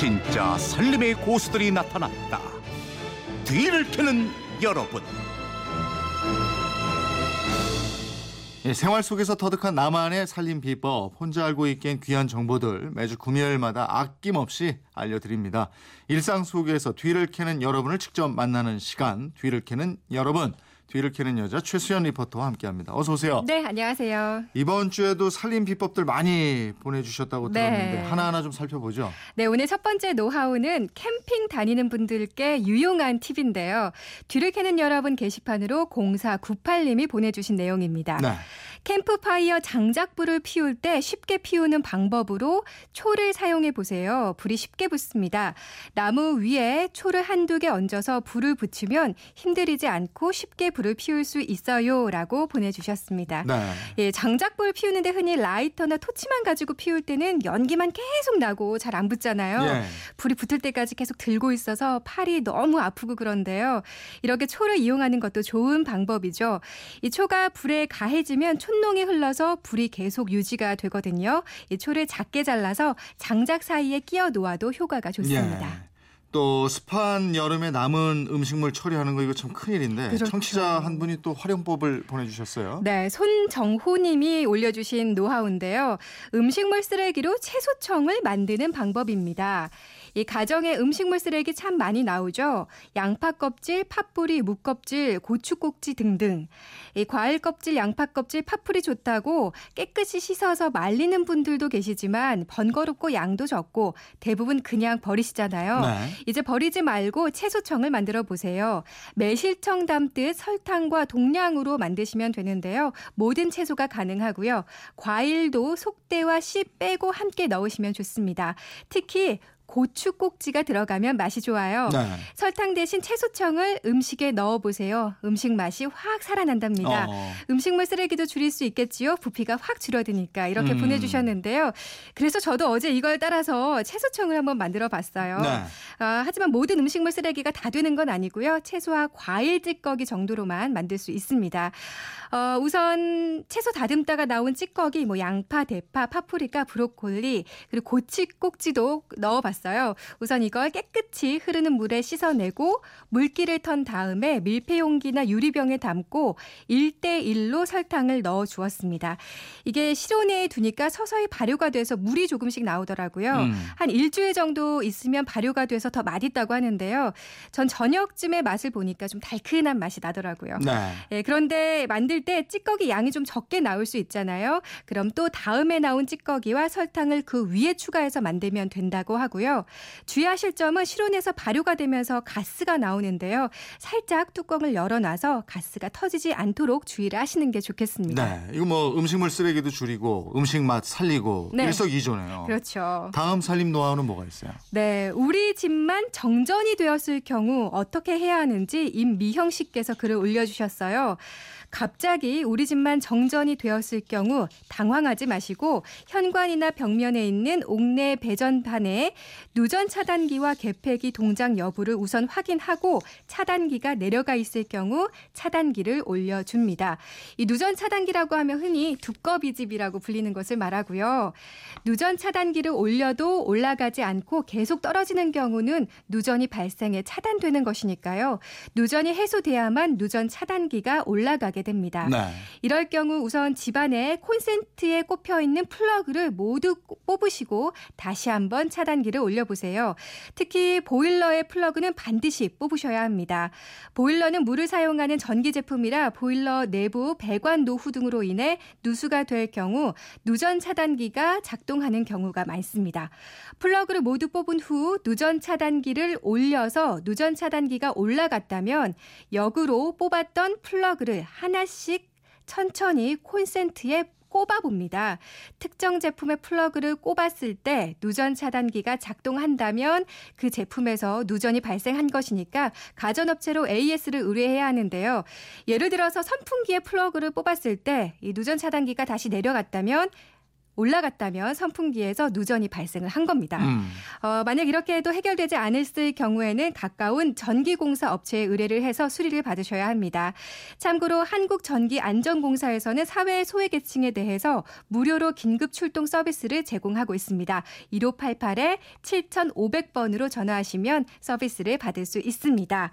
진짜 살림의 고수들이 나타났다. 뒤를 캐는 여러분. 예, 생활 속에서 터득한 나만의 살림 비법, 혼자 알고 있기엔 귀한 정보들 매주 금요일마다 아낌없이 알려드립니다. 일상 속에서 뒤를 캐는 여러분을 직접 만나는 시간, 뒤를 캐는 여러분. 뒤를 캐는 여자 최수연 리포터와 함께합니다. 어서 오세요. 네, 안녕하세요. 이번 주에도 살림 비법들 많이 보내주셨다고 네. 들었는데 하나하나 좀 살펴보죠. 네, 오늘 첫 번째 노하우는 캠핑 다니는 분들께 유용한 팁인데요. 뒤를 캐는 여러분 게시판으로 0498님이 보내주신 내용입니다. 네. 캠프파이어 장작불을 피울 때 쉽게 피우는 방법으로 초를 사용해 보세요. 불이 쉽게 붙습니다. 나무 위에 초를 한두 개 얹어서 불을 붙이면 힘들이지 않고 쉽게 불을 피울 수 있어요. 라고 보내 주셨습니다. 네. 예, 장작불 피우는데 흔히 라이터나 토치만 가지고 피울 때는 연기만 계속 나고 잘 안 붙잖아요. 예. 불이 붙을 때까지 계속 들고 있어서 팔이 너무 아프고 그런데요. 이렇게 초를 이용하는 것도 좋은 방법이죠. 이 초가 불에 가해지면 촛농이 흘러서 불이 계속 유지가 되거든요. 이 초를 작게 잘라서 장작 사이에 끼워 놓아도 효과가 좋습니다. 예. 또 습한 여름에 남은 음식물 처리하는 거 이거 참 큰일인데 그렇죠. 청취자 한 분이 또 활용법을 보내주셨어요. 네, 손정호님이 올려주신 노하우인데요. 음식물 쓰레기로 채소청을 만드는 방법입니다. 이 가정에 음식물 쓰레기 참 많이 나오죠. 양파 껍질, 팥뿌리, 무 껍질, 고추 꼭지 등등. 이 과일 껍질, 양파 껍질, 팥뿌리 좋다고 깨끗이 씻어서 말리는 분들도 계시지만 번거롭고 양도 적고 대부분 그냥 버리시잖아요. 네. 이제 버리지 말고 채소청을 만들어 보세요. 매실청 담듯 설탕과 동량으로 만드시면 되는데요. 모든 채소가 가능하고요. 과일도 속대와 씨 빼고 함께 넣으시면 좋습니다. 특히 고추 꼭지가 들어가면 맛이 좋아요. 네. 설탕 대신 채소청을 음식에 넣어 보세요. 음식 맛이 확 살아난답니다. 어. 음식물 쓰레기도 줄일 수 있겠지요. 부피가 확 줄어드니까 이렇게 음. 보내주셨는데요. 그래서 저도 어제 이걸 따라서 채소청을 한번 만들어 봤어요. 네. 아, 하지만 모든 음식물 쓰레기가 다 되는 건 아니고요. 채소와 과일 찌꺼기 정도로만 만들 수 있습니다. 어, 우선 채소 다듬다가 나온 찌꺼기, 뭐 양파, 대파, 파프리카, 브로콜리 그리고 고추 꼭지도 넣어봤어요. 우선 이걸 깨끗이 흐르는 물에 씻어내고 물기를 턴 다음에 밀폐 용기나 유리병에 담고 1대1로 설탕을 넣어 주었습니다. 이게 실온에 두니까 서서히 발효가 돼서 물이 조금씩 나오더라고요. 음. 한 일주일 정도 있으면 발효가 돼서 더 맛있다고 하는데요. 전 저녁쯤에 맛을 보니까 좀 달큰한 맛이 나더라고요. 네. 예, 그런데 만들 때 찌꺼기 양이 좀 적게 나올 수 있잖아요. 그럼 또 다음에 나온 찌꺼기와 설탕을 그 위에 추가해서 만들면 된다고 하고요. 주의하 실 점은 실온에서 발효가 되면서 가스가 나오는데요. 살짝 뚜껑을 열어놔서 가스가 터지지 않도록 주의를 하시는 게 좋겠습니다. 네. 이거 뭐 음식물 쓰레기도 줄이고 음식 맛 살리고 네. 일석이조네요. 그렇죠. 다음 살림 노하우는 뭐가 있어요? 네, 우리 집만 정전이 되었을 경우 어떻게 해야 하는지 임미형 씨께서 글을 올려주셨어요. 갑자기 우리 집만 정전이 되었을 경우 당황하지 마시고 현관이나 벽면에 있는 옥내 배전판에 누전 차단기와 개폐기 동작 여부를 우선 확인하고 차단기가 내려가 있을 경우 차단기를 올려줍니다. 이 누전 차단기라고 하면 흔히 두꺼비집이라고 불리는 것을 말하고요. 누전 차단기를 올려도 올라가지 않고 계속 떨어지는 경우는 누전이 발생해 차단되는 것이니까요. 누전이 해소돼야만 누전 차단기가 올라가게 됩니다. 네. 이럴 경우 우선 집안에 콘센트에 꼽혀 있는 플러그를 모두 뽑으시고 다시 한번 차단기를 올려보세요. 특히 보일러의 플러그는 반드시 뽑으셔야 합니다. 보일러는 물을 사용하는 전기 제품이라 보일러 내부 배관 노후 등으로 인해 누수가 될 경우 누전 차단기가 작동하는 경우가 많습니다. 플러그를 모두 뽑은 후 누전 차단기를 올려서 누전 차단기가 올라갔다면 역으로 뽑았던 플러그를 하나씩 천천히 콘센트에 꼽아봅니다. 특정 제품의 플러그를 꼽았을 때 누전 차단기가 작동한다면 그 제품에서 누전이 발생한 것이니까 가전업체로 AS를 의뢰해야 하는데요. 예를 들어서 선풍기의 플러그를 뽑았을 때 이 누전 차단기가 다시 내려갔다면 올라갔다면 선풍기에서 누전이 발생을 한 겁니다. 음. 어, 만약 이렇게 해도 해결되지 않았을 경우에는 가까운 전기공사 업체에 의뢰를 해서 수리를 받으셔야 합니다. 참고로 한국전기안전공사에서는 사회 소외계층에 대해서 무료로 긴급 출동 서비스를 제공하고 있습니다. 1588에 7500번으로 전화하시면 서비스를 받을 수 있습니다.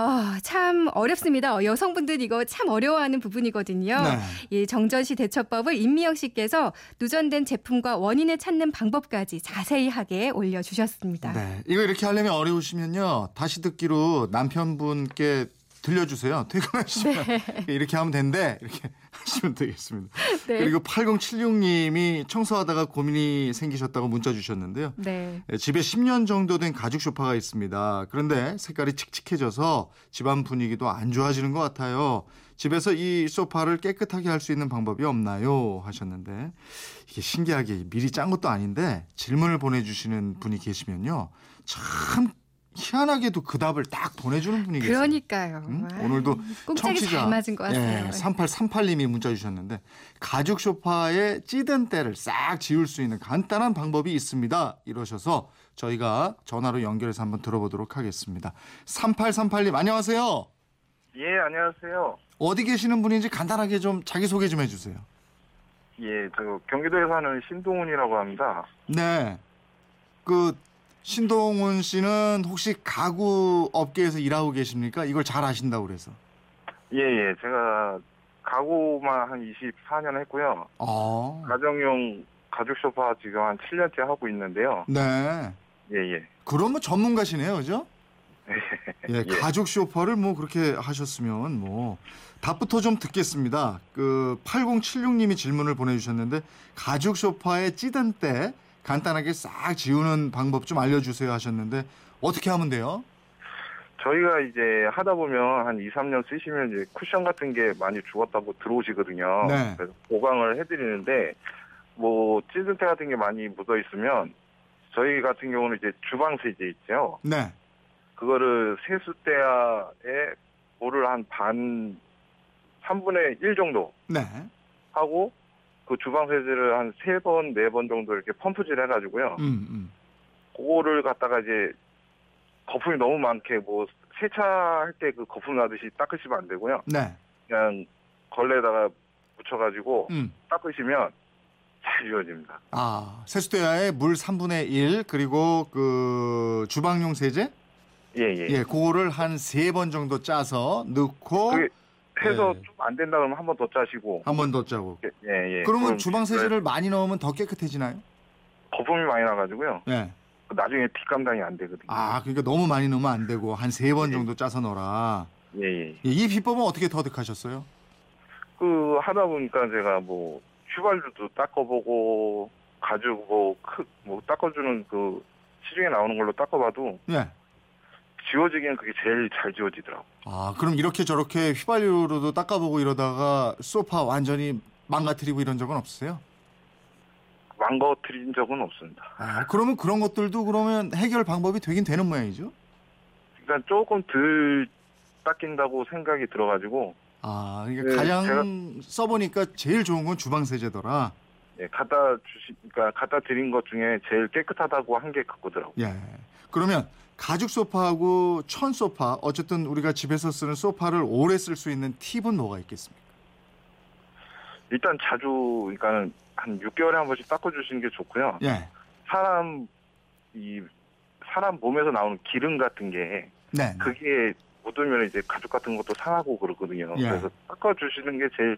어, 참 어렵습니다. 여성분들 이거 참 어려워하는 부분이거든요. 네. 이 정전시 대처법을 임미영 씨께서 누전된 제품과 원인을 찾는 방법까지 자세히 하게 올려주셨습니다. 네. 이거 이렇게 하려면 어려우시면요. 다시 듣기로 남편분께 들려주세요. 퇴근하시면 이렇게 하면 된대. 이렇게 하시면 되겠습니다. 네. 그리고 8076님이 청소하다가 고민이 생기셨다고 문자 주셨는데요. 네. 예, 집에 10년 정도 된 가죽 소파가 있습니다. 그런데 색깔이 칙칙해져서 집안 분위기도 안 좋아지는 것 같아요. 집에서 이 소파를 깨끗하게 할 수 있는 방법이 없나요? 하셨는데 이게 신기하게 미리 짠 것도 아닌데 질문을 보내주시는 분이 계시면요. 참 희한하게도 그 답을 딱 보내주는 분이 계세요. 그러니까요. 음? 아, 오늘도 꼼짝이 잘 맞은 것 같아요. 예, 3838님이 문자 주셨는데 가죽 소파의 찌든 때를 싹 지울 수 있는 간단한 방법이 있습니다. 이러셔서 저희가 전화로 연결해서 한번 들어보도록 하겠습니다. 3838님 안녕하세요. 예, 안녕하세요. 어디 계시는 분인지 간단하게 좀 자기 소개 좀 해주세요. 예, 저 경기도에 사는 신동훈이라고 합니다. 네. 그 신동훈 씨는 혹시 가구 업계에서 일하고 계십니까? 이걸 잘 아신다고 그래서. 예, 예, 제가 가구만 한 24년 했고요. 아. 가정용 가죽 소파 지금 한 7년째 하고 있는데요. 네. 예, 예. 그러면 전문가시네요, 그죠? 예, 예. 가죽 쇼파를 뭐 그렇게 하셨으면 뭐 답부터 좀 듣겠습니다. 그 8076님이 질문을 보내주셨는데 가죽 소파에 찌든 때 간단하게 싹 지우는 방법 좀 알려주세요 하셨는데 어떻게 하면 돼요? 저희가 이제 하다 보면 한 2, 3년 쓰시면 이제 쿠션 같은 게 많이 죽었다고 들어오시거든요. 네. 그래서 보강을 해드리는데 뭐 찌든테 같은 게 많이 묻어 있으면 저희 같은 경우는 이제 주방 세제 있죠. 네, 그거를 세수대야에 물을 한 반, 3분의 1 정도 네, 하고 그 주방 세제를 한 세 번, 네 번 정도 이렇게 펌프질 해가지고요. 음, 음. 그거를 갖다가 이제 거품이 너무 많게 뭐 세차할 때 그 거품 나듯이 닦으시면 안 되고요. 네, 그냥 걸레에다가 묻혀가지고 음. 닦으시면 잘 지워집니다. 아 세수대야에 물 3분의 1 그리고 그 주방용 세제 예, 예. 예, 그거를 한 세 번 정도 짜서 넣고 그게 해서 예. 좀안 된다 그러면 한 번 더 짜시고. 한 번 더 짜고. 예, 예. 그러면 그럼 주방 세제를 많이 넣으면 더 깨끗해지나요? 거품이 많이 나가지고요. 네. 나중에 뒷감당이 안 되거든요. 아, 그러니까 너무 많이 넣으면 안 되고 한 세 번 예. 정도 짜서 넣어라. 예, 예. 예, 이 비법은 어떻게 터득하셨어요? 그 하다 보니까 제가 뭐 휘발유도 닦아보고 가죽 뭐크 뭐 닦아주는 그 시중에 나오는 걸로 닦아봐도 예. 지워지기는 그게 제일 잘 지워지더라고. 아, 그럼 이렇게 저렇게 휘발유로도 닦아보고 이러다가 소파 완전히 망가뜨리고 이런 적은 없으세요? 망가뜨린 적은 없습니다. 아, 그러면 그런 것들도 그러면 해결 방법이 되긴 되는 모양이죠? 그러니까 조금 덜 닦인다고 생각이 들어가지고 아, 그러니까 네, 가장 써보니까 제일 좋은 건 주방 세제더라. 예, 갖다 주시, 그러니까 갖다 드린 것 중에 제일 깨끗하다고 한게 그거더라고. 예. 그러면 가죽 소파하고 천 소파, 어쨌든 우리가 집에서 쓰는 소파를 오래 쓸 수 있는 팁은 뭐가 있겠습니까? 일단 자주 그러니까는 한 6개월에 한 번씩 닦아주시는 게 좋고요. 예. 사람 이 사람 몸에서 나오는 기름 같은 게 네. 그게 묻으면 이제 가죽 같은 것도 상하고 그러거든요. 예. 그래서 닦아주시는 게 제일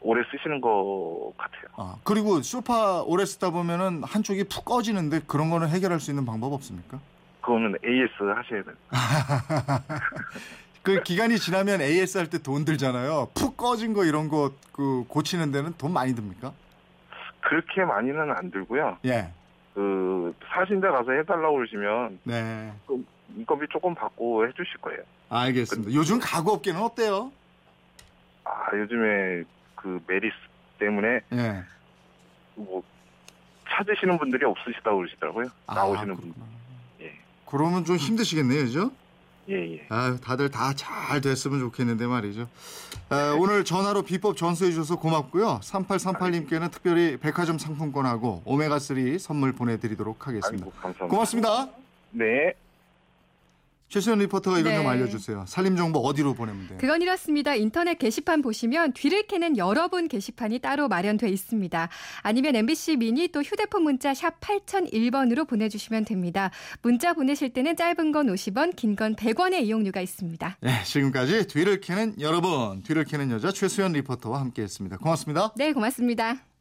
오래 쓰시는 것 같아요. 아, 그리고 소파 오래 쓰다 보면은 한쪽이 푹 꺼지는데 그런 거는 해결할 수 있는 방법 없습니까? 그거는 AS 하셔야 돼요. 그 기간이 지나면 AS 할 때 돈 들잖아요. 푹 꺼진 거 이런 거 그 고치는 데는 돈 많이 듭니까? 그렇게 많이는 안 들고요. 예. 그 사신 데 가서 해달라고 그러시면 네. 인건비 조금 받고 해주실 거예요. 알겠습니다. 요즘 가구 업계는 어때요? 아 요즘에 그 메르스 때문에 예. 뭐 찾으시는 분들이 없으시다고 그러시더라고요. 아, 나오시는 분. 그러면 좀 힘드시겠네요, 그죠? 예, 예. 아유, 다들 다 잘 됐으면 좋겠는데 말이죠. 아, 오늘 전화로 비법 전수해 주셔서 고맙고요. 3838님께는 특별히 백화점 상품권하고 오메가3 선물 보내드리도록 하겠습니다. 아이고, 감사합니다. 고맙습니다. 네. 최수연 리포터가 좀 네. 알려주세요. 살림 정보 어디로 보내면 돼요? 그건 이렇습니다. 인터넷 게시판 보시면 뒤를 캐는 여러분 게시판이 따로 마련돼 있습니다. 아니면 MBC 미니 또 휴대폰 문자 샵 8001번으로 보내주시면 됩니다. 문자 보내실 때는 짧은 건 50원, 긴 건 100원의 이용료가 있습니다. 네, 지금까지 뒤를 캐는 여러분, 뒤를 캐는 여자 최수연 리포터와 함께했습니다. 고맙습니다. 네, 고맙습니다.